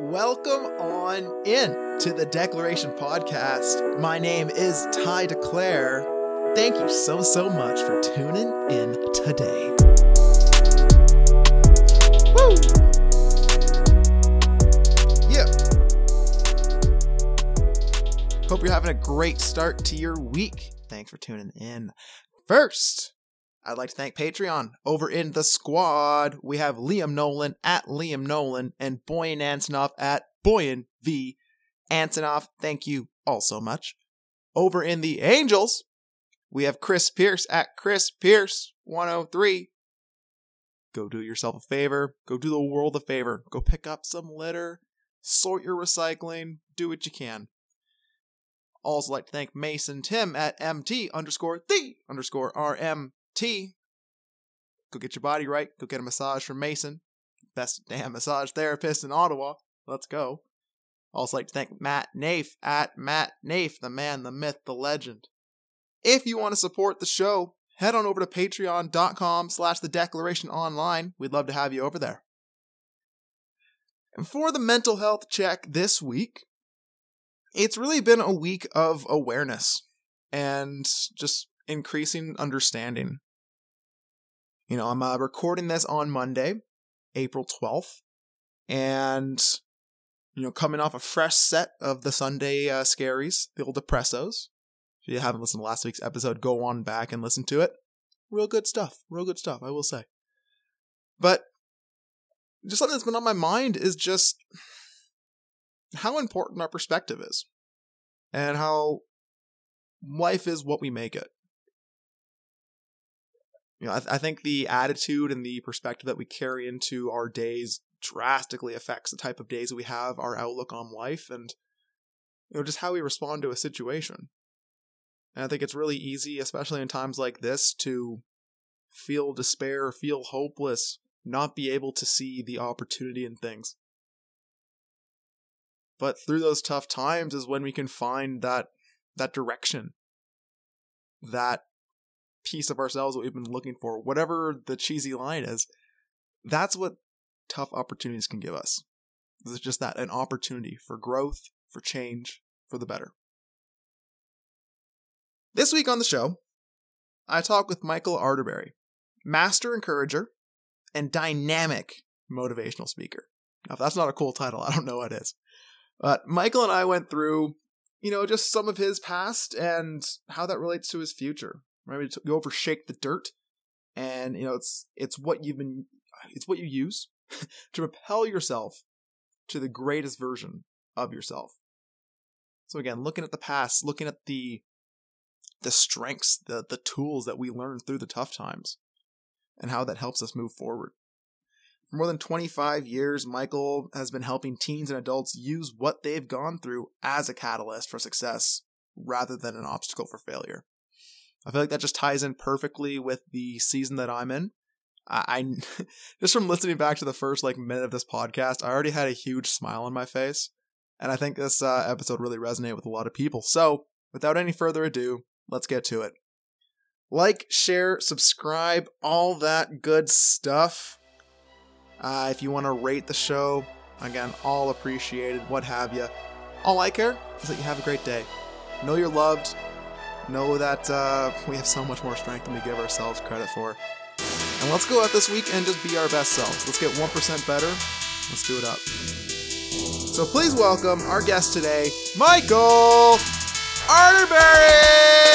Welcome on in to the Declaration Podcast. My name is Ty DeClaire. Thank you so, so much for tuning in today. Woo! Yeah. Hope you're having a great start to your week. Thanks for tuning in. First, I'd like to thank Patreon. Over in the squad, we have Liam Nolan at Liam Nolan and Boyan Antonoff at Boyan V. Antonoff. Thank you all so much. Over in the Angels, we have Chris Pierce at Chris Pierce 103. Go do yourself a favor. Go do the world a favor. Go pick up some litter. Sort your recycling. Do what you can. Also like to thank Mason Tim at MT underscore the underscore RM T. Go get your body right. Go get a massage from Mason. Best damn massage therapist in Ottawa. Let's go. Also like to thank Matt Nafe at Matt Nafe, the man, the myth, the legend. If you want to support the show, head on over to patreon.com slash the declaration online. We'd love to have you over there. And for the mental health check this week, it's really been a week of awareness and just increasing understanding. You know, I'm uh, recording this on Monday, April 12th, and, you know, coming off a fresh set of the Sunday uh, scaries, the old Depressos. If you haven't listened to last week's episode, go on back and listen to it. Real good stuff. Real good stuff, I will say. But just something that's been on my mind is just how important our perspective is and how life is what we make it. You know, I, th- I think the attitude and the perspective that we carry into our days drastically affects the type of days we have, our outlook on life, and you know, just how we respond to a situation. And I think it's really easy, especially in times like this, to feel despair, feel hopeless, not be able to see the opportunity in things. But through those tough times is when we can find that that direction, that piece of ourselves that we've been looking for, whatever the cheesy line is. That's what tough opportunities can give us. It's just that an opportunity for growth, for change, for the better. This week on the show, I talk with Michael Arterberry, master encourager and dynamic motivational speaker. Now, if that's not a cool title, I don't know what is. But Michael and I went through, you know, just some of his past and how that relates to his future. Right? We go over shake the dirt, and you know, it's it's what you've been, it's what you use to propel yourself to the greatest version of yourself. So again, looking at the past, looking at the the strengths, the the tools that we learned through the tough times, and how that helps us move forward. For more than 25 years, Michael has been helping teens and adults use what they've gone through as a catalyst for success rather than an obstacle for failure. I feel like that just ties in perfectly with the season that I'm in. I, I just from listening back to the first like minute of this podcast, I already had a huge smile on my face, and I think this uh, episode really resonated with a lot of people. So, without any further ado, let's get to it. Like, share, subscribe, all that good stuff. Uh, if you want to rate the show, again, all appreciated, what have you. All I care is that you have a great day. Know you're loved. Know that uh, we have so much more strength than we give ourselves credit for. And let's go out this week and just be our best selves. Let's get 1% better. Let's do it up. So please welcome our guest today, Michael Arterberry!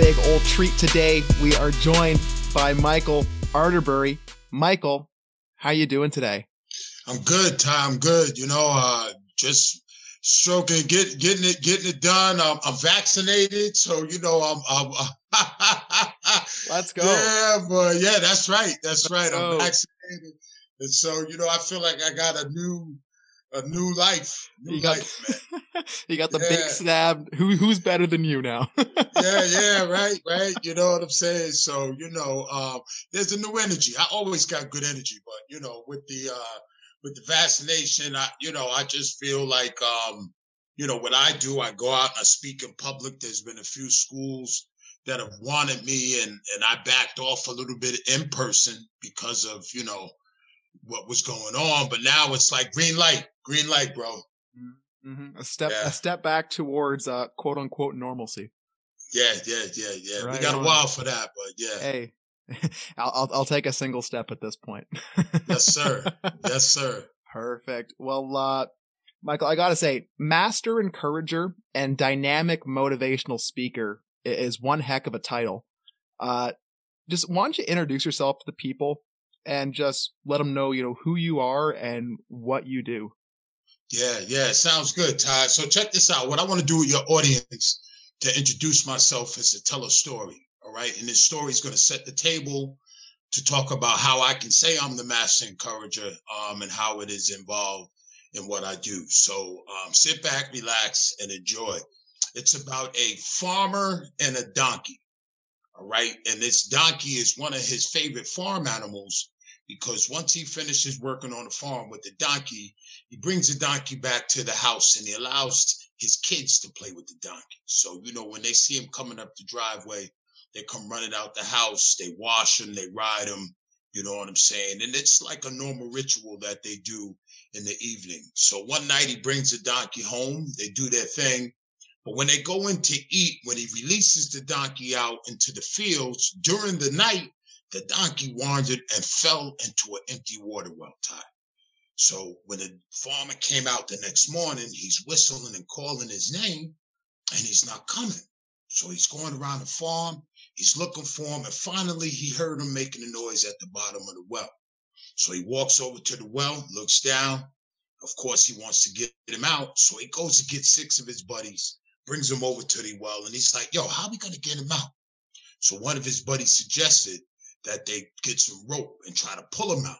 Big old treat today. We are joined by Michael Arterberry. Michael, how you doing today? I'm good, Ty. I'm good. You know, uh, just stroking, get, getting it, getting it done. I'm, I'm vaccinated, so you know, I'm. I'm Let's go. Yeah, but yeah, that's right. That's right. I'm vaccinated, and so you know, I feel like I got a new, a new life. New you got, life, man. you got the Yeah. big stab. Who who's better than you now? yeah, yeah, right, right. You know what I'm saying? So, you know, um, there's a new energy. I always got good energy, but you know, with the uh with the vaccination, I you know, I just feel like um, you know, what I do, I go out and I speak in public. There's been a few schools that have wanted me and and I backed off a little bit in person because of, you know, what was going on. But now it's like green light, green light, bro. Mhm. A step Yeah. a step back towards uh, quote unquote normalcy. Yeah, yeah, yeah, yeah. Right we got on. a while for that, but yeah. Hey, I'll, I'll I'll take a single step at this point. Yes, sir. yes, sir. Perfect. Well, uh, Michael, I gotta say, master encourager and dynamic motivational speaker is one heck of a title. Uh, just why don't you introduce yourself to the people and just let them know, you know, who you are and what you do. Yeah, yeah, sounds good, Ty. So check this out. What I want to do with your audience to introduce myself is to tell a story. All right. And this story is going to set the table to talk about how I can say I'm the master encourager um, and how it is involved in what I do. So um, sit back, relax, and enjoy. It's about a farmer and a donkey. All right. And this donkey is one of his favorite farm animals because once he finishes working on the farm with the donkey, he brings the donkey back to the house and he allows his kids to play with the donkey. So, you know, when they see him coming up the driveway, they come running out the house, they wash him, they ride him, you know what I'm saying? And it's like a normal ritual that they do in the evening. So one night he brings the donkey home, they do their thing. But when they go in to eat, when he releases the donkey out into the fields during the night, the donkey wandered and fell into an empty water well Ty. So when the farmer came out the next morning, he's whistling and calling his name, and he's not coming. So he's going around the farm, he's looking for him, and finally he heard him making a noise at the bottom of the well. So he walks over to the well, looks down. Of course, he wants to get him out. So he goes to get six of his buddies, brings him over to the well, and he's like, Yo, how are we to get him out? So one of his buddies suggested that they get some rope and try to pull him out.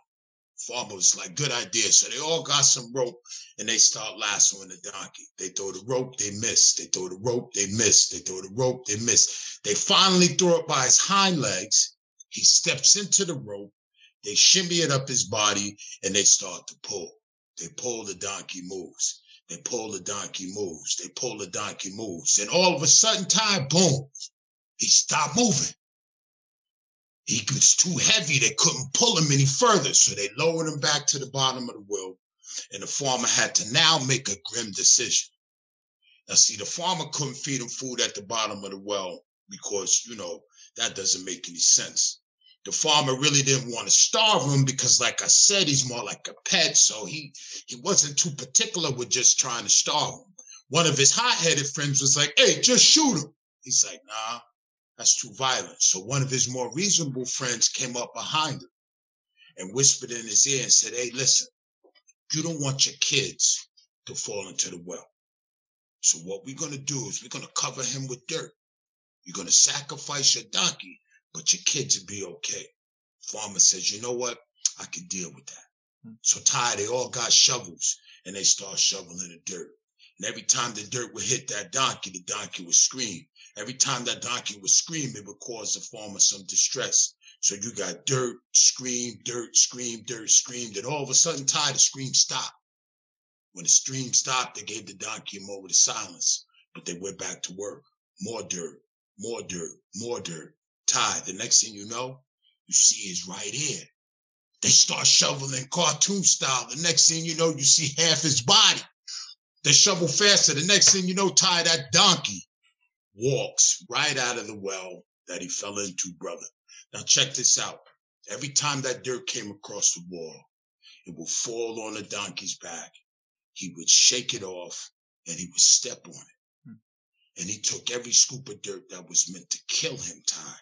Farmer was like, good idea. So they all got some rope and they start lassoing the donkey. They throw the rope, they miss. They throw the rope, they miss. They throw the rope, they miss. They finally throw it by his hind legs. He steps into the rope. They shimmy it up his body and they start to pull. They pull, the donkey moves. They pull, the donkey moves. They pull, the donkey moves. And all of a sudden, time, boom, he stopped moving. He was too heavy. They couldn't pull him any further. So they lowered him back to the bottom of the well. And the farmer had to now make a grim decision. Now, see, the farmer couldn't feed him food at the bottom of the well because, you know, that doesn't make any sense. The farmer really didn't want to starve him because, like I said, he's more like a pet. So he, he wasn't too particular with just trying to starve him. One of his hot headed friends was like, hey, just shoot him. He's like, nah, that's too violent. So one of his more reasonable friends came up behind him and whispered in his ear and said, Hey, listen, you don't want your kids to fall into the well. So what we're going to do is we're going to cover him with dirt. You're going to sacrifice your donkey, but your kids will be okay. Farmer says, you know what? I can deal with that. Hmm. So Ty, they all got shovels and they start shoveling the dirt. And every time the dirt would hit that donkey, the donkey would scream. Every time that donkey would scream, it would cause the farmer some distress. So you got dirt, scream, dirt, scream, dirt, scream. Then all of a sudden, Ty, the scream stopped. When the stream stopped, they gave the donkey a moment of silence, but they went back to work. More dirt, more dirt, more dirt. Ty, the next thing you know, you see his right ear. They start shoveling cartoon style. The next thing you know, you see half his body. They shovel faster. The next thing you know, Ty, that donkey walks right out of the well that he fell into, brother. Now check this out. Every time that dirt came across the wall, it would fall on the donkey's back. He would shake it off and he would step on it. Hmm. And he took every scoop of dirt that was meant to kill him, Ty,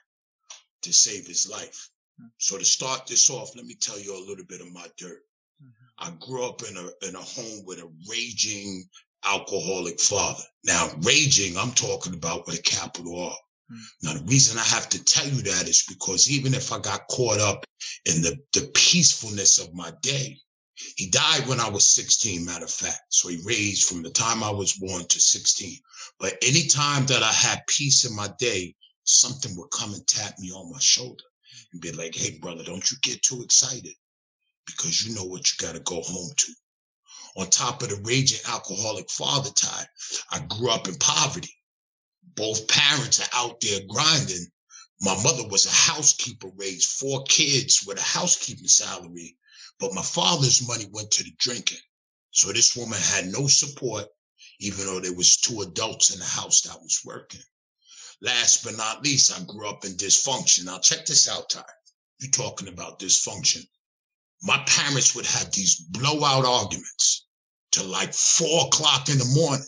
to save his life. Hmm. So to start this off, let me tell you a little bit of my dirt. Mm-hmm. I grew up in a in a home with a raging alcoholic father. Now, raging, I'm talking about with a capital R. Hmm. Now, the reason I have to tell you that is because even if I got caught up in the, the peacefulness of my day, He died when I was 16, matter of fact. So he raised from the time I was born to 16. But anytime that I had peace in my day, something would come and tap me on my shoulder and be like, hey, brother, don't you get too excited because you know what you got to go home to. On top of the raging alcoholic father Ty, I grew up in poverty. Both parents are out there grinding. My mother was a housekeeper, raised four kids with a housekeeping salary, but my father's money went to the drinking. So this woman had no support, even though there was two adults in the house that was working. Last but not least, I grew up in dysfunction. Now check this out, Ty. You're talking about dysfunction. My parents would have these blowout arguments till like four o'clock in the morning.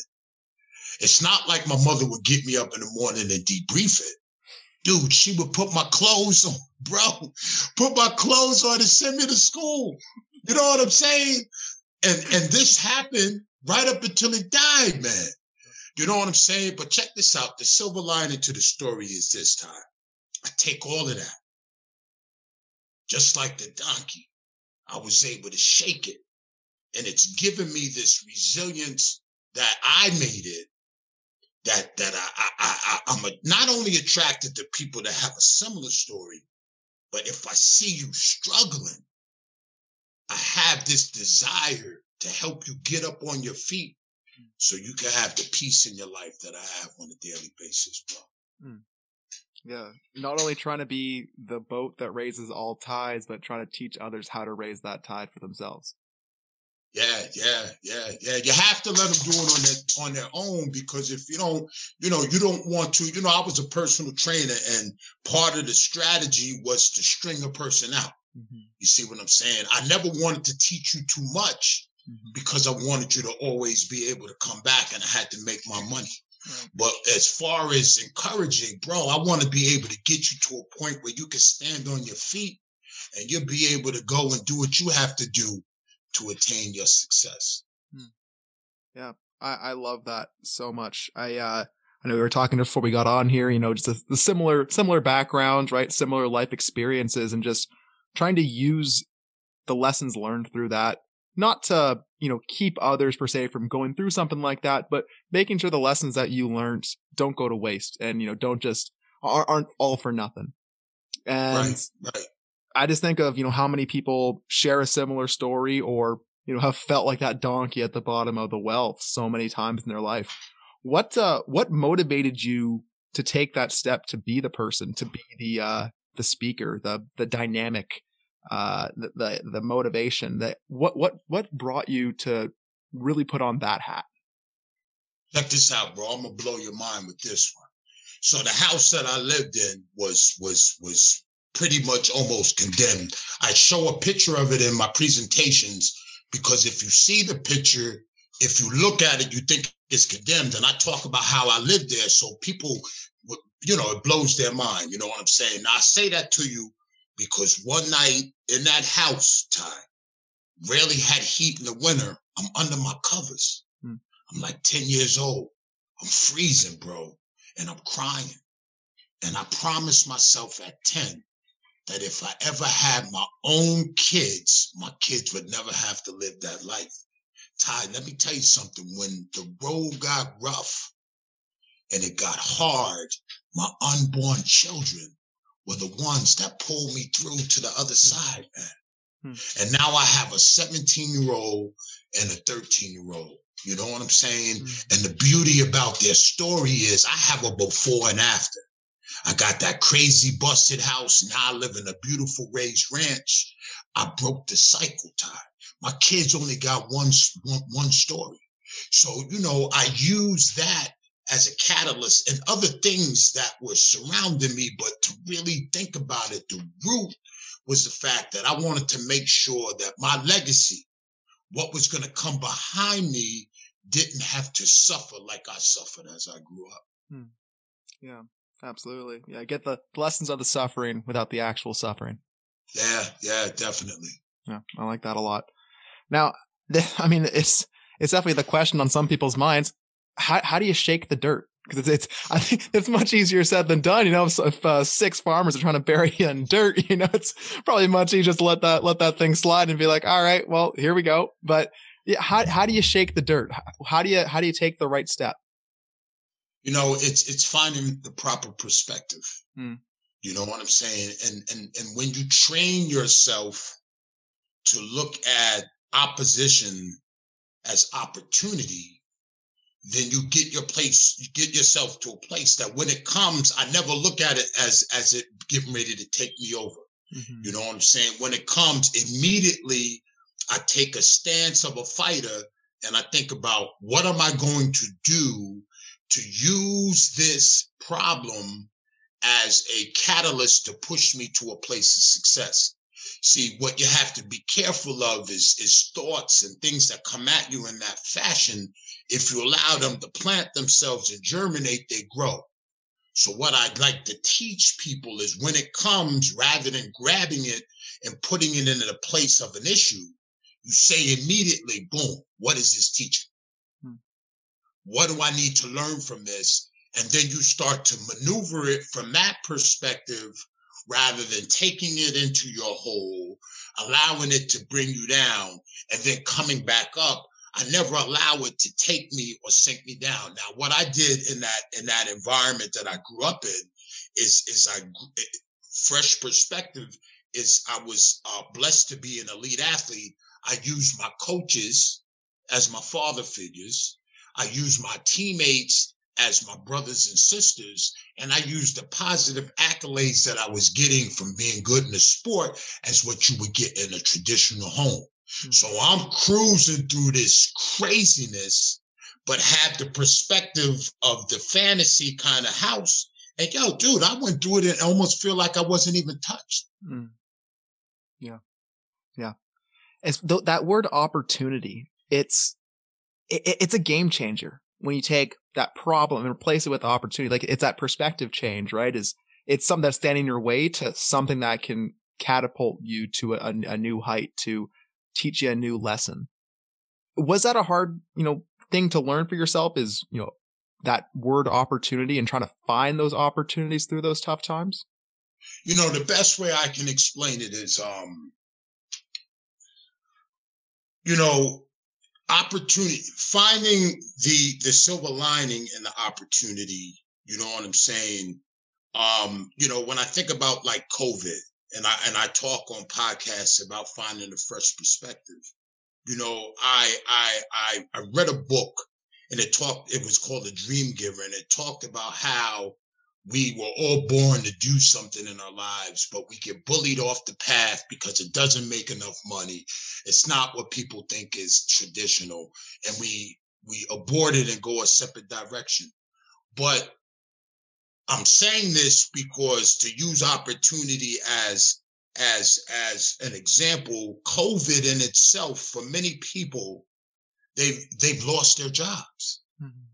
It's not like my mother would get me up in the morning and debrief it. Dude, she would put my clothes on, bro. Put my clothes on and send me to school. You know what I'm saying? And and this happened right up until he died, man. You know what I'm saying? But check this out. The silver lining to the story is this time. I take all of that. Just like the donkey, I was able to shake it. And it's given me this resilience that I made it. That that I, I, I I'm a, not only attracted to people that have a similar story, but if I see you struggling, I have this desire to help you get up on your feet so you can have the peace in your life that I have on a daily basis, bro. Mm. Yeah. Not only trying to be the boat that raises all tides, but trying to teach others how to raise that tide for themselves. Yeah, yeah, yeah, yeah. You have to let them do it on their on their own because if you don't, you know, you don't want to. You know, I was a personal trainer, and part of the strategy was to string a person out. Mm-hmm. You see what I'm saying? I never wanted to teach you too much mm-hmm. because I wanted you to always be able to come back and I had to make my money. Right. But as far as encouraging, bro, I want to be able to get you to a point where you can stand on your feet and you'll be able to go and do what you have to do to attain your success. Hmm. Yeah, I, I love that so much. I uh I know we were talking before we got on here, you know, just the, the similar similar backgrounds, right? Similar life experiences and just trying to use the lessons learned through that not to you know keep others per se from going through something like that but making sure the lessons that you learned don't go to waste and you know don't just aren't all for nothing and right, right. i just think of you know how many people share a similar story or you know have felt like that donkey at the bottom of the well so many times in their life what uh what motivated you to take that step to be the person to be the uh the speaker the the dynamic uh, the, the, the motivation that what what what brought you to really put on that hat? Check this out, bro. I'm gonna blow your mind with this one. So the house that I lived in was was was pretty much almost condemned. I show a picture of it in my presentations because if you see the picture, if you look at it, you think it's condemned. And I talk about how I lived there. So people, you know, it blows their mind. You know what I'm saying? Now I say that to you because one night in that house time, rarely had heat in the winter. I'm under my covers. Hmm. I'm like 10 years old. I'm freezing, bro, and I'm crying. And I promised myself at 10 that if I ever had my own kids, my kids would never have to live that life. Ty, let me tell you something. When the road got rough and it got hard, my unborn children were the ones that pulled me through to the other side, man. Hmm. And now I have a 17 year old and a 13 year old. You know what I'm saying? Hmm. And the beauty about their story is I have a before and after. I got that crazy busted house. Now I live in a beautiful raised ranch. I broke the cycle time. My kids only got one, one, one story. So, you know, I use that as a catalyst and other things that were surrounding me. But to really think about it, the root was the fact that I wanted to make sure that my legacy, what was going to come behind me, didn't have to suffer like I suffered as I grew up. Hmm. Yeah, absolutely. Yeah, get the lessons of the suffering without the actual suffering. Yeah, yeah, definitely. Yeah, I like that a lot. Now, I mean, it's it's definitely the question on some people's minds how how do you shake the dirt? because it's, it's I think it's much easier said than done. You know, if, if uh, six farmers are trying to bury you in dirt, you know, it's probably much easier just let that let that thing slide and be like, all right, well, here we go. But yeah, how how do you shake the dirt? How do you how do you take the right step? You know, it's it's finding the proper perspective. Hmm. You know what I'm saying? And and and when you train yourself to look at opposition as opportunity, then you get your place, you get yourself to a place that when it comes, I never look at it as as it getting ready to take me over. Mm-hmm. You know what I'm saying? When it comes, immediately I take a stance of a fighter and I think about what am I going to do to use this problem as a catalyst to push me to a place of success. See, what you have to be careful of is, is thoughts and things that come at you in that fashion. If you allow them to plant themselves and germinate, they grow. So what I'd like to teach people is when it comes, rather than grabbing it and putting it into the place of an issue, you say immediately, boom, what is this teaching? Hmm. What do I need to learn from this? And then you start to maneuver it from that perspective rather than taking it into your hole, allowing it to bring you down, and then coming back up. I never allow it to take me or sink me down. Now, what I did in that in that environment that I grew up in is is I fresh perspective is I was uh, blessed to be an elite athlete. I used my coaches as my father figures. I used my teammates as my brothers and sisters. And I used the positive accolades that I was getting from being good in the sport as what you would get in a traditional home. Mm-hmm. So I'm cruising through this craziness, but have the perspective of the fantasy kind of house. And yo, dude, I went through it and almost feel like I wasn't even touched. Mm. Yeah. Yeah. It's th- that word opportunity. It's, it, it's a game changer when you take that problem and replace it with opportunity. Like it's that perspective change, right? Is it's something that's standing in your way to something that can catapult you to a, a new height, to teach you a new lesson. Was that a hard, you know, thing to learn for yourself? Is you know that word opportunity and trying to find those opportunities through those tough times? You know, the best way I can explain it is, um, you know, opportunity finding the the silver lining in the opportunity you know what i'm saying um you know when i think about like covid and i and i talk on podcasts about finding a fresh perspective you know i i i, I read a book and it talked it was called the dream giver and it talked about how we were all born to do something in our lives, but we get bullied off the path because it doesn't make enough money. It's not what people think is traditional, and we we abort it and go a separate direction. But I'm saying this because to use opportunity as as as an example, COVID in itself for many people, they've they've lost their jobs. Mm-hmm.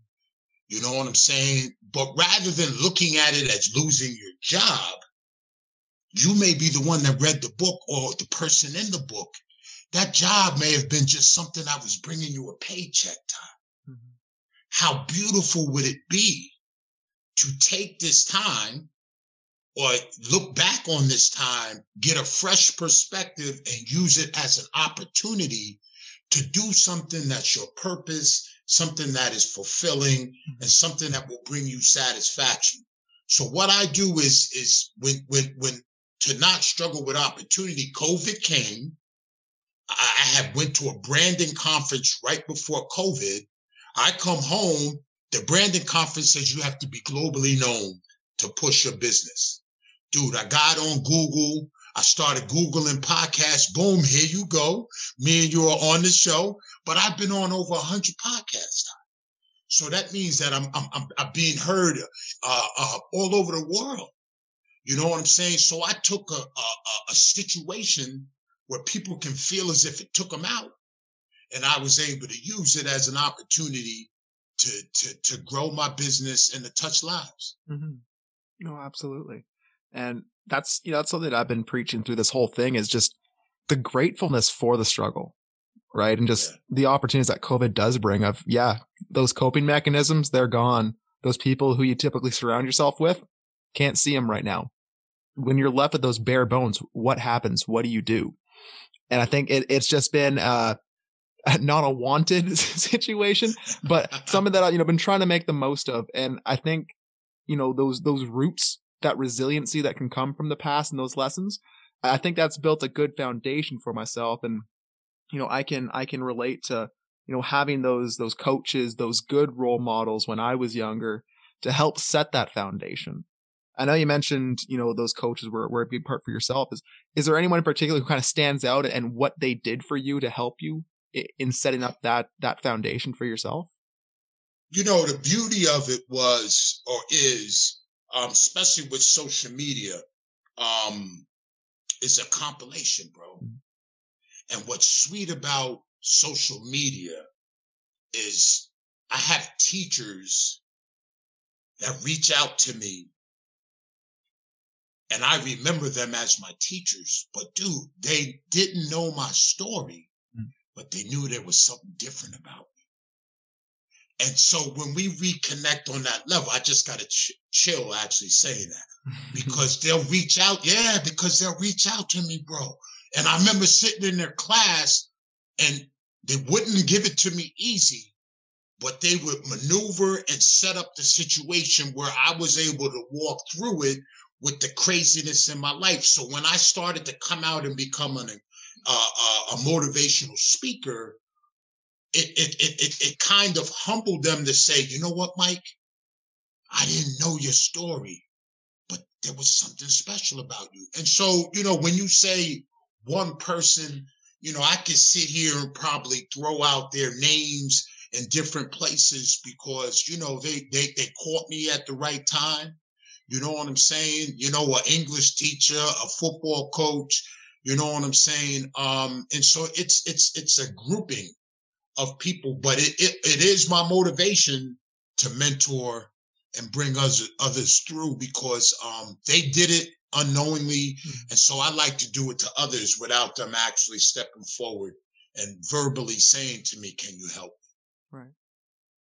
You know what I'm saying? But rather than looking at it as losing your job, you may be the one that read the book or the person in the book. That job may have been just something I was bringing you a paycheck time. Mm-hmm. How beautiful would it be to take this time or look back on this time, get a fresh perspective and use it as an opportunity to do something that's your purpose, something that is fulfilling mm-hmm. and something that will bring you satisfaction. So what I do is is when when when to not struggle with opportunity, COVID came. I had went to a branding conference right before COVID. I come home, the branding conference says you have to be globally known to push your business. Dude, I got on Google. I started Googling podcasts. Boom, here you go. Me and you are on the show, but I've been on over 100 podcasts. So that means that I'm, I'm, I'm being heard uh, uh, all over the world. You know what I'm saying? So I took a, a, a situation where people can feel as if it took them out. And I was able to use it as an opportunity to, to, to grow my business and to touch lives. Mm-hmm. No, absolutely. And that's you know that's something that I've been preaching through this whole thing is just the gratefulness for the struggle, right? And just yeah. the opportunities that COVID does bring of yeah, those coping mechanisms they're gone. those people who you typically surround yourself with can't see them right now. When you're left with those bare bones, what happens? What do you do? And I think it, it's just been uh, not a wanted situation, but something that I, you know, been trying to make the most of. And I think, you know, those, those roots, that resiliency that can come from the past and those lessons, I think that's built a good foundation for myself. And, you know, I can, I can relate to, you know, having those, those coaches, those good role models when I was younger to help set that foundation. I know you mentioned, you know, those coaches were, were a big part for yourself. Is, is there anyone in particular who kind of stands out and what they did for you to help you in setting up that, that foundation for yourself? You know, the beauty of it was, or is, um, especially with social media, um, is a compilation, bro. Mm-hmm. And what's sweet about social media is I have teachers that reach out to me and I remember them as my teachers. But dude, they didn't know my story. But they knew there was something different about me. And so when we reconnect on that level, I just got to ch- chill actually saying that because they'll reach out. Yeah, because they'll reach out to me, bro. And I remember sitting in their class and they wouldn't give it to me easy, but they would maneuver and set up the situation where I was able to walk through it with the craziness in my life. So when I started to come out and become an, uh, a motivational speaker, it, it, it, it, it kind of humbled them to say, you know what, Mike? I didn't know your story, but there was something special about you. And so, you know, when you say one person, you know, I could sit here and probably throw out their names in different places because, you know, they, they, they caught me at the right time you know what I'm saying? You know, an English teacher, a football coach. You know what I'm saying? Um, and so it's it's it's a grouping of people, but it it, it is my motivation to mentor and bring others others through because um, they did it unknowingly, mm-hmm. and so I like to do it to others without them actually stepping forward and verbally saying to me, "Can you help?" Right.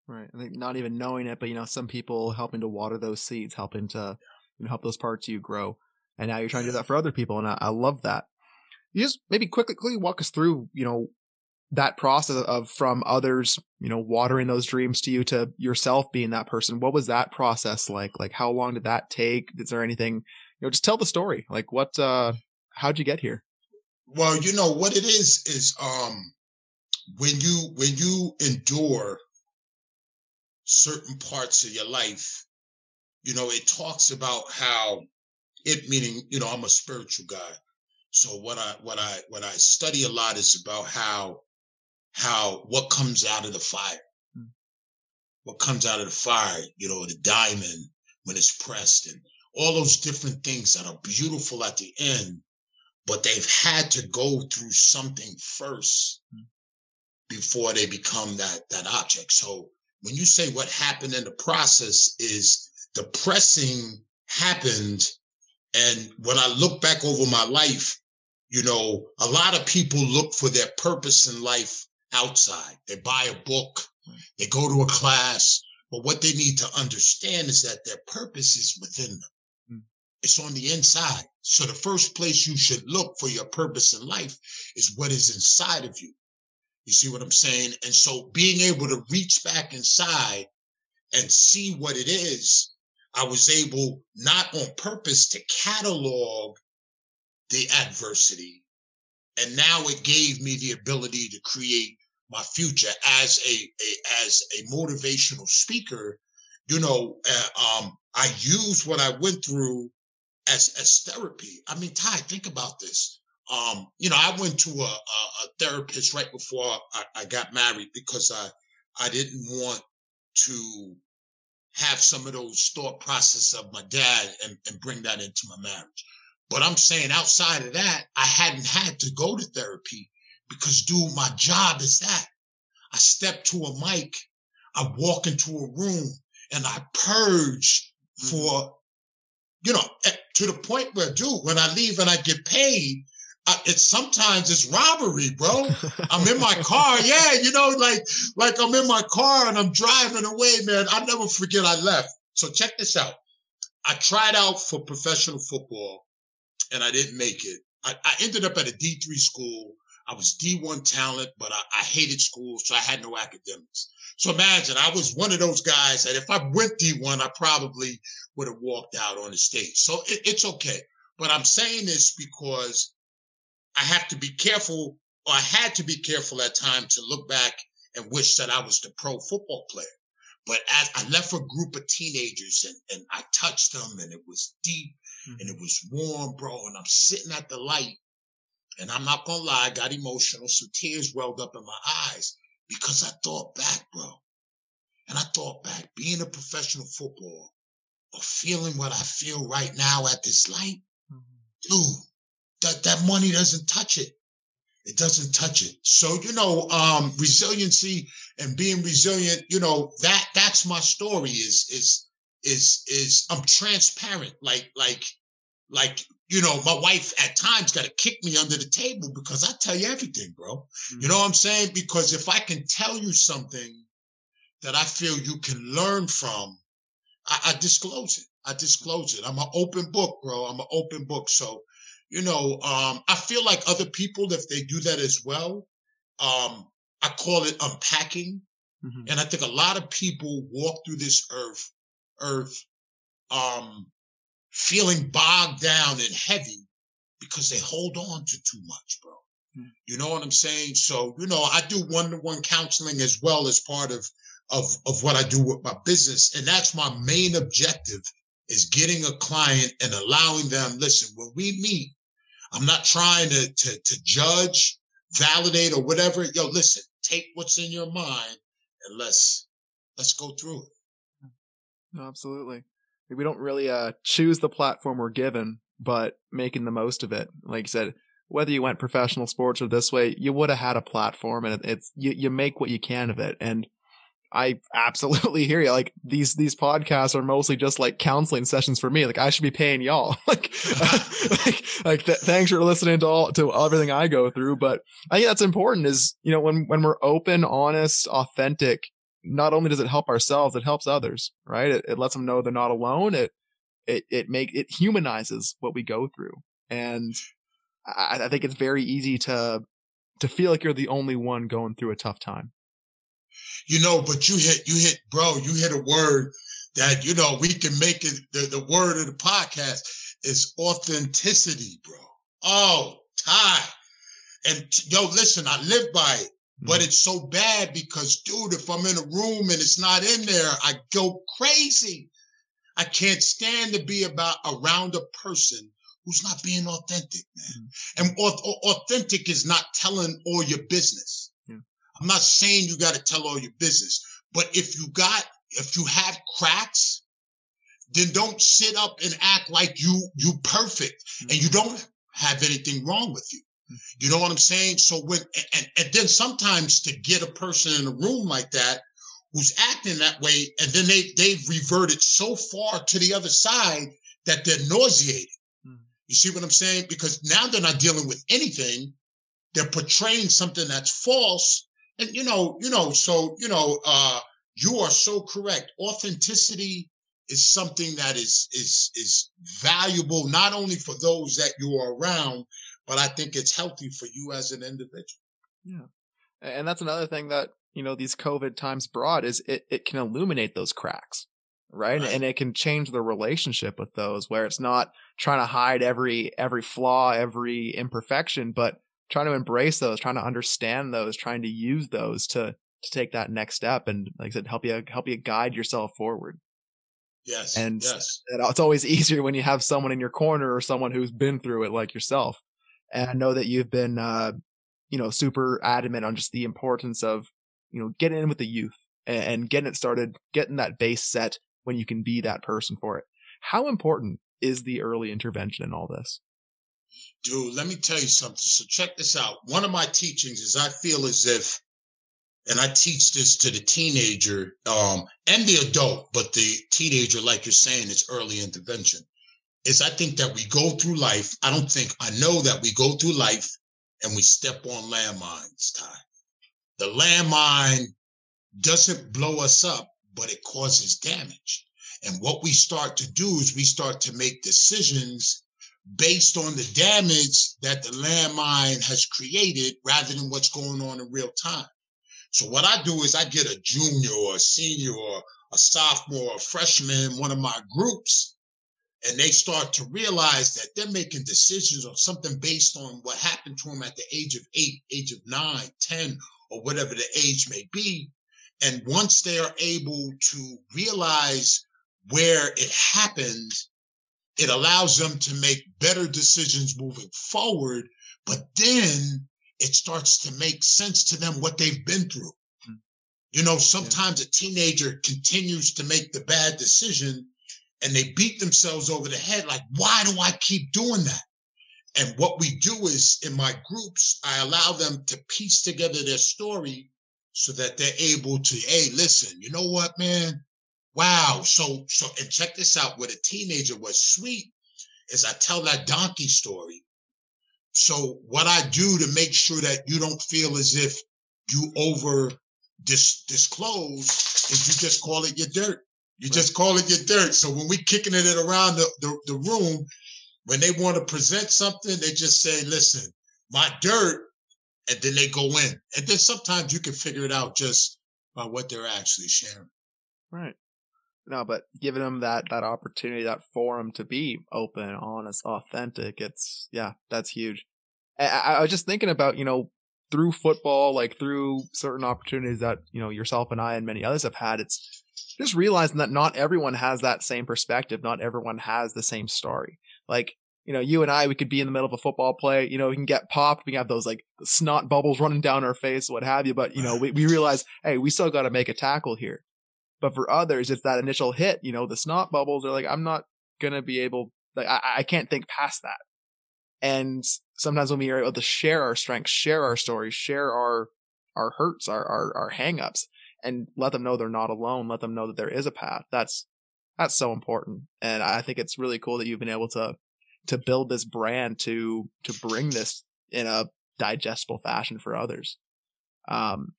Right. I think not even knowing it, but you know, some people helping to water those seeds, helping to you know, help those parts you grow. And now you're trying to do that for other people. And I, I love that. You just maybe quickly, walk us through, you know, that process of from others, you know, watering those dreams to you to yourself being that person. What was that process like? Like how long did that take? Is there anything, you know, just tell the story. Like what, uh, how'd you get here? Well, you know, what it is, is, um, when you, when you endure certain parts of your life, you know, it talks about how it meaning, you know, I'm a spiritual guy. So what I what I what I study a lot is about how how what comes out of the fire. Hmm. What comes out of the fire, you know, the diamond when it's pressed and all those different things that are beautiful at the end, but they've had to go through something first hmm. before they become that that object. So when you say what happened in the process is the pressing happened. And when I look back over my life, you know, a lot of people look for their purpose in life outside. They buy a book, they go to a class, but what they need to understand is that their purpose is within them. Mm. It's on the inside. So the first place you should look for your purpose in life is what is inside of you. You see what I'm saying? And so being able to reach back inside and see what it is, I was able, not on purpose, to catalog the adversity. And now it gave me the ability to create my future as a, a as a motivational speaker. You know, uh, um, I use what I went through as as therapy. I mean, Ty, think about this. Um, you know, I went to a, a, a therapist right before I, I, got married because I I didn't want to have some of those thought process of my dad and, and bring that into my marriage. But I'm saying outside of that, I hadn't had to go to therapy because, dude, my job is that. I step to a mic, I walk into a room, and I purge mm-hmm. for, you know, to the point where, dude, when I leave and I get paid, I, it's sometimes it's robbery, bro. I'm in my car, yeah, you know, like like I'm in my car and I'm driving away, man. I never forget I left. So check this out. I tried out for professional football and I didn't make it. I, I ended up at a D3 school. I was D1 talent, but I, I hated school, so I had no academics. So imagine I was one of those guys that if I went D1, I probably would have walked out on the stage. So it, it's okay. But I'm saying this because I have to be careful, or I had to be careful at times to look back and wish that I was the pro football player. But as I left a group of teenagers and, and I touched them and it was deep mm-hmm. and it was warm, bro. And I'm sitting at the light and I'm not gonna lie, I got emotional. Some tears welled up in my eyes because I thought back, bro. And I thought back being a professional footballer or feeling what I feel right now at this light. Mm-hmm. Dude, that, that money doesn't touch it. It doesn't touch it. So, you know, um, resiliency and being resilient, you know, that that's my story is is is is I'm transparent. Like, like, like, you know, my wife at times got to kick me under the table because I tell you everything, bro. Mm-hmm. You know what I'm saying? Because if I can tell you something that I feel you can learn from, I, I disclose it. I disclose it. I'm an open book, bro. I'm an open book. So you know, um, I feel like other people, if they do that as well, um, I call it unpacking. Mm-hmm. And I think a lot of people walk through this earth, earth, um, feeling bogged down and heavy because they hold on to too much, bro. Mm-hmm. You know what I'm saying? So, you know, I do one-to-one counseling as well as part of, of, of what I do with my business. And that's my main objective is getting a client and allowing them, listen, when we meet, I'm not trying to, to, to judge, validate, or whatever. Yo, listen, take what's in your mind and let's let's go through it. No, absolutely. We don't really uh, choose the platform we're given, but making the most of it. Like you said, whether you went professional sports or this way, you would have had a platform, and it's you, you make what you can of it. And I absolutely hear you. Like these these podcasts are mostly just like counseling sessions for me. Like I should be paying y'all. like like, like th- thanks for listening to all to everything I go through. But I think that's important. Is you know when when we're open, honest, authentic. Not only does it help ourselves, it helps others. Right? It, it lets them know they're not alone. It it it make it humanizes what we go through, and I, I think it's very easy to to feel like you're the only one going through a tough time you know, but you hit, you hit, bro, you hit a word that, you know, we can make it the, the word of the podcast is authenticity, bro. Oh, Ty. And yo, listen, I live by it, but mm-hmm. it's so bad because, dude, if I'm in a room and it's not in there, I go crazy. I can't stand to be about around a person who's not being authentic, man. Mm-hmm. And authentic is not telling all your business. I'm not saying you got to tell all your business, but if you got, if you have cracks, then don't sit up and act like you, you perfect mm-hmm. and you don't have anything wrong with you. Mm-hmm. You know what I'm saying? So when, and, and then sometimes to get a person in a room like that, who's acting that way, and then they, they've reverted so far to the other side that they're nauseated. Mm-hmm. You see what I'm saying? Because now they're not dealing with anything. They're portraying something that's false and you know, you know, so you know, uh, you are so correct. Authenticity is something that is is is valuable not only for those that you are around, but I think it's healthy for you as an individual. Yeah, and that's another thing that you know these COVID times brought is it it can illuminate those cracks. Right? right? And it can change the relationship with those where it's not trying to hide every every flaw, every imperfection, but trying to embrace those, trying to understand those, trying to use those to to take that next step and like I said, help you help you guide yourself forward. Yes. And yes. it's always easier when you have someone in your corner or someone who's been through it like yourself. And I know that you've been uh, you know, super adamant on just the importance of, you know, getting in with the youth and, and getting it started, getting that base set when you can be that person for it. How important is the early intervention in all this? Dude, let me tell you something. So check this out. One of my teachings is I feel as if, and I teach this to the teenager um, and the adult, but the teenager, like you're saying, is early intervention. is I think that we go through life. I don't think I know that we go through life and we step on landmines, Ty. The landmine doesn't blow us up, but it causes damage. And what we start to do is we start to make decisions based on the damage that the landmine has created rather than what's going on in real time. So what I do is I get a junior or a senior or a sophomore or a freshman in one of my groups, and they start to realize that they're making decisions on something based on what happened to them at the age of eight, age of nine, 10, or whatever the age may be. And once they are able to realize where it happened, it allows them to make better decisions moving forward. But then it starts to make sense to them what they've been through. Hmm. You know, sometimes yeah. a teenager continues to make the bad decision and they beat themselves over the head like, why do I keep doing that? And what we do is in my groups, I allow them to piece together their story so that they're able to, hey, listen, you know what, man? Wow. So, so, and check this out. What a teenager was sweet is I tell that donkey story so what I do to make sure that you don't feel as if you over dis- disclose is you just call it your dirt. You right. just call it your dirt. So when we kicking it around the, the, the room, when they want to present something, they just say, listen, my dirt, and then they go in. And then sometimes you can figure it out just by what they're actually sharing. Right. No, but giving them that that opportunity, that forum to be open, honest, authentic, it's yeah, that's huge. I, I was just thinking about you know through football, like through certain opportunities that you know yourself and I and many others have had. It's just realizing that not everyone has that same perspective. Not everyone has the same story. Like you know, you and I, we could be in the middle of a football play. You know, we can get popped. We have those like snot bubbles running down our face, what have you. But you know, we, we realize, hey, we still got to make a tackle here. But for others, it's that initial hit, you know, the snot bubbles are like, I'm not going to be able, like, I, I can't think past that. And sometimes when we are able to share our strengths, share our stories, share our, our hurts, our, our, our hangups and let them know they're not alone. Let them know that there is a path. That's, that's so important. And I think it's really cool that you've been able to, to build this brand to, to bring this in a digestible fashion for others. Um,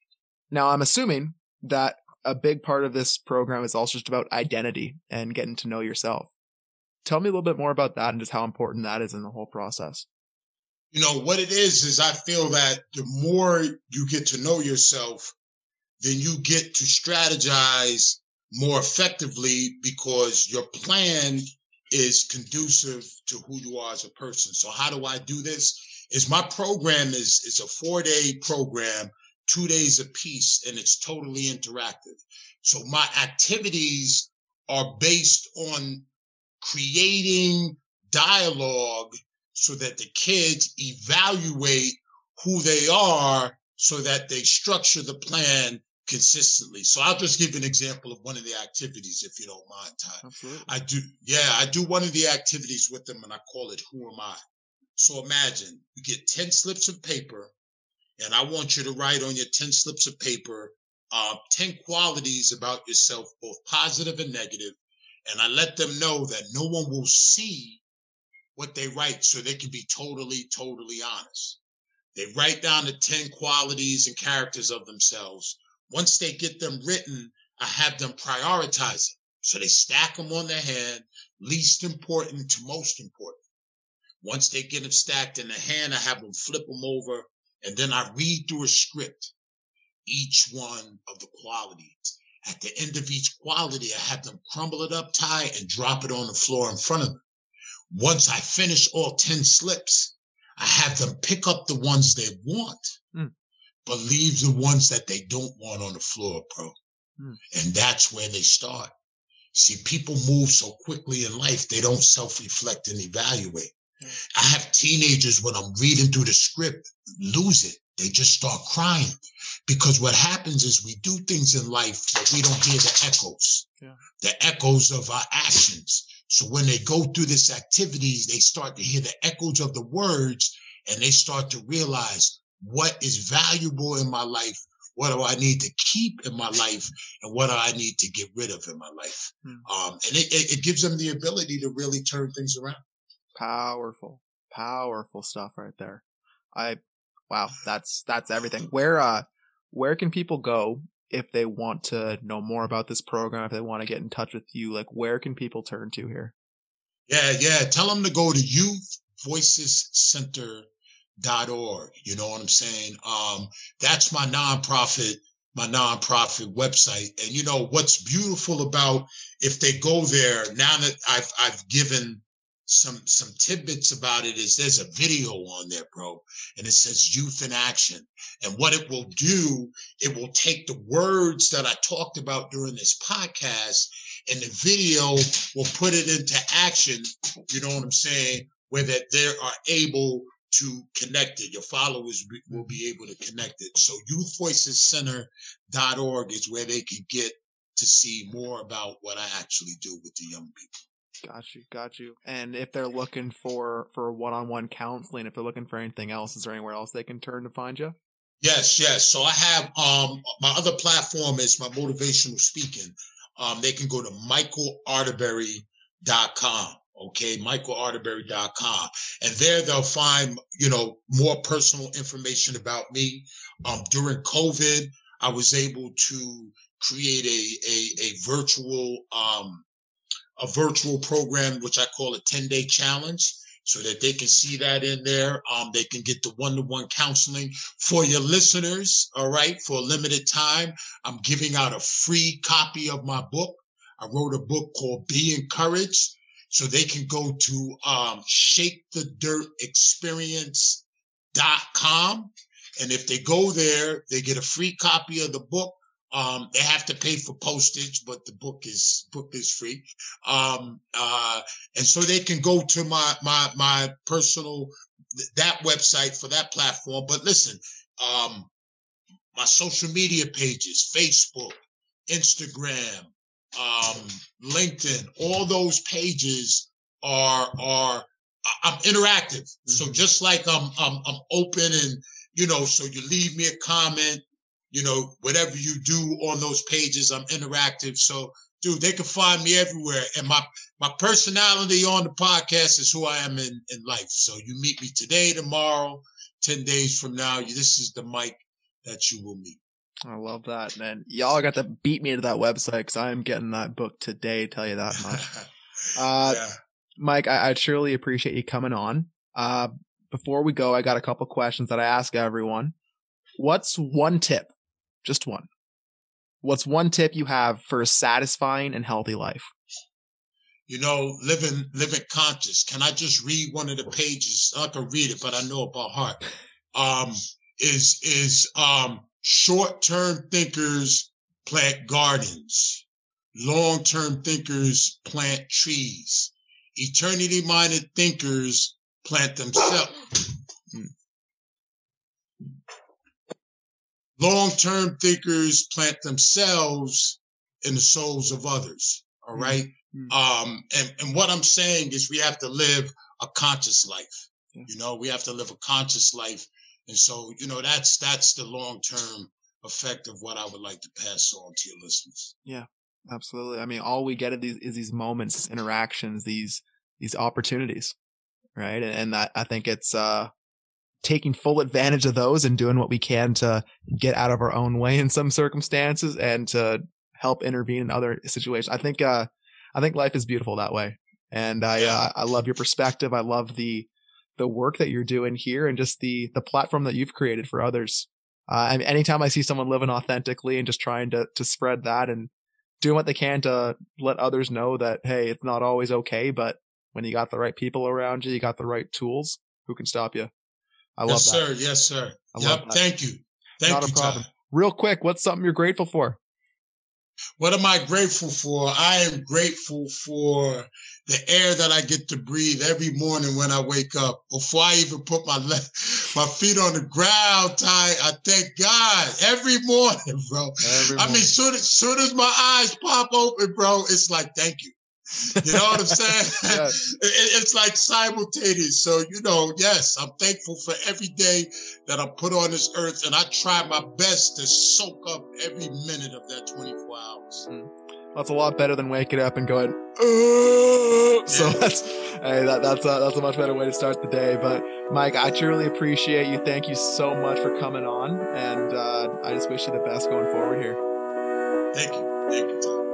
now I'm assuming that a big part of this program is also just about identity and getting to know yourself. Tell me a little bit more about that and just how important that is in the whole process. You know, what it is, is I feel that the more you get to know yourself, then you get to strategize more effectively because your plan is conducive to who you are as a person. So how do I do this? Is my program is is a four day program two days a piece and it's totally interactive. So my activities are based on creating dialogue so that the kids evaluate who they are so that they structure the plan consistently. So I'll just give an example of one of the activities, if you don't mind. Absolutely. I do, yeah, I do one of the activities with them and I call it Who Am I? So imagine you get 10 slips of paper and I want you to write on your 10 slips of paper uh, 10 qualities about yourself, both positive and negative. And I let them know that no one will see what they write so they can be totally, totally honest. They write down the 10 qualities and characters of themselves. Once they get them written, I have them prioritize it. So they stack them on their hand, least important to most important. Once they get them stacked in the hand, I have them flip them over and then I read through a script, each one of the qualities. At the end of each quality, I have them crumble it up tight and drop it on the floor in front of them. Once I finish all 10 slips, I have them pick up the ones they want, mm. but leave the ones that they don't want on the floor, bro. Mm. And that's where they start. See, people move so quickly in life, they don't self reflect and evaluate. I have teenagers when I'm reading through the script lose it. They just start crying because what happens is we do things in life that we don't hear the echoes, yeah. the echoes of our actions. So when they go through this activities, they start to hear the echoes of the words and they start to realize what is valuable in my life, What do I need to keep in my life? And what do I need to get rid of in my life? Hmm. Um, and it, it gives them the ability to really turn things around. Powerful, powerful stuff right there. I, wow, that's, that's everything. Where, uh, where can people go if they want to know more about this program, if they want to get in touch with you, like where can people turn to here? Yeah, yeah. Tell them to go to youthvoicescenter.org. You know what I'm saying? Um, that's my nonprofit, my nonprofit website. And you know what's beautiful about if they go there now that I've I've given some some tidbits about it is there's a video on there, bro, and it says youth in action. And what it will do, it will take the words that I talked about during this podcast, and the video will put it into action. You know what I'm saying? Where that they are able to connect it. Your followers will be able to connect it. So youthvoicescenter.org is where they can get to see more about what I actually do with the young people. Got you, got you. And if they're looking for for one-on-one counseling, if they're looking for anything else, is there anywhere else they can turn to find you? Yes, yes. So I have um my other platform is my motivational speaking. Um, they can go to michaelarterberry.com. Okay, michaelarterberry.com. And there they'll find, you know, more personal information about me. Um, during COVID, I was able to create a a, a virtual um a virtual program, which I call a 10 day challenge so that they can see that in there. Um, they can get the one to one counseling for your listeners. All right. For a limited time, I'm giving out a free copy of my book. I wrote a book called Be Encouraged. So they can go to um, shakethedirtexperience.com. And if they go there, they get a free copy of the book um, they have to pay for postage, but the book is book is free. Um, uh, and so they can go to my my my personal that website for that platform. But listen, um, my social media pages, Facebook, Instagram, um, LinkedIn, all those pages are are I'm interactive. Mm-hmm. So just like I'm I'm I'm open and you know, so you leave me a comment, you know, whatever you do on those pages, I'm interactive. So, dude, they can find me everywhere. And my my personality on the podcast is who I am in, in life. So you meet me today, tomorrow, 10 days from now. This is the Mike that you will meet. I love that, man. Y'all got to beat me to that website because I am getting that book today, tell you that much. uh, yeah. Mike, I, I truly appreciate you coming on. Uh, before we go, I got a couple questions that I ask everyone. What's one tip just one. What's one tip you have for a satisfying and healthy life? You know, living living conscious. Can I just read one of the pages? I can read it, but I know it by heart. Um, is is um short term thinkers plant gardens, long term thinkers plant trees, eternity minded thinkers plant themselves. Long-term thinkers plant themselves in the souls of others. All right? mm-hmm. Um, and, and what I'm saying is we have to live a conscious life. Yeah. You know, we have to live a conscious life. And so, you know, that's that's the long-term effect of what I would like to pass on to your listeners. Yeah, absolutely. I mean, all we get these is these moments, interactions, these these opportunities, right? And, and that, I think it's uh taking full advantage of those and doing what we can to get out of our own way in some circumstances and to help intervene in other situations. I think, uh, I think life is beautiful that way. And I, uh, I love your perspective. I love the, the work that you're doing here and just the, the platform that you've created for others. Uh, I mean, anytime I see someone living authentically and just trying to, to spread that and doing what they can to let others know that, hey, it's not always okay, but when you got the right people around you, you got the right tools, who can stop you? I love yes, that. sir. Yes, sir. I yep. Thank you. Thank Not you, a problem. Ty. Real quick, what's something you're grateful for? What am I grateful for? I am grateful for the air that I get to breathe every morning when I wake up. Before I even put my left, my feet on the ground, Ty, I thank God every morning, bro. Every morning. I mean, soon as soon as my eyes pop open, bro, it's like thank you. You know what I'm saying? Yeah. It- it's like simultaneous. So, you know, yes, I'm thankful for every day that I'm put on this earth, and I try my best to soak up every minute of that 24 hours. That's a lot better than waking up and going. "Ugh." So Yeah. that's hey, that, that's a, that's a much better way to start the day. But Mike, I truly appreciate you. Thank you so much for coming on, and uh, I just wish you the best going forward here. Thank you. Thank you, Tom.